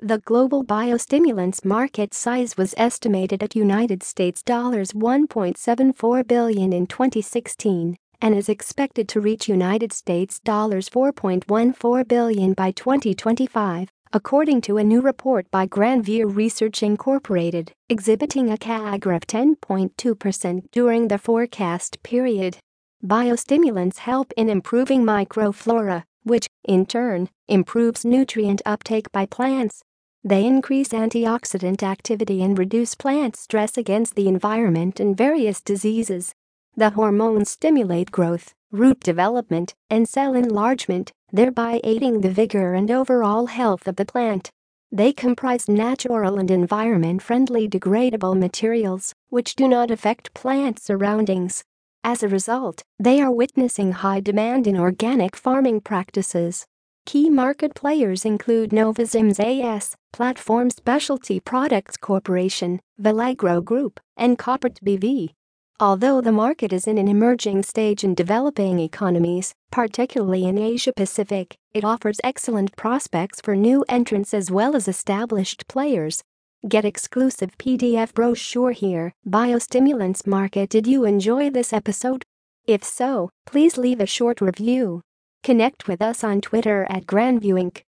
The global biostimulants market size was estimated at United States dollars 1.74 billion in 2016 and is expected to reach United States dollars 4.14 billion by 2025, according to a new report by Grand View Research Incorporated, exhibiting a CAGR of 10.2% during the forecast period. Biostimulants help in improving microflora, which, in turn, improves nutrient uptake by plants. They increase antioxidant activity and reduce plant stress against the environment and various diseases. The hormones stimulate growth, root development, and cell enlargement, thereby aiding the vigor and overall health of the plant. They comprise natural and environment-friendly degradable materials, which do not affect plant surroundings. As a result, they are witnessing high demand in organic farming practices. Key market players include Novozymes AS, Platform Specialty Products Corporation, Valagro Group, and Koppert BV. Although the market is in an emerging stage in developing economies, particularly in Asia Pacific, it offers excellent prospects for new entrants as well as established players. Get exclusive PDF brochure here. Biostimulants Market Did you enjoy this episode? If so, please leave a short review. Connect with us on Twitter at Grandview Inc.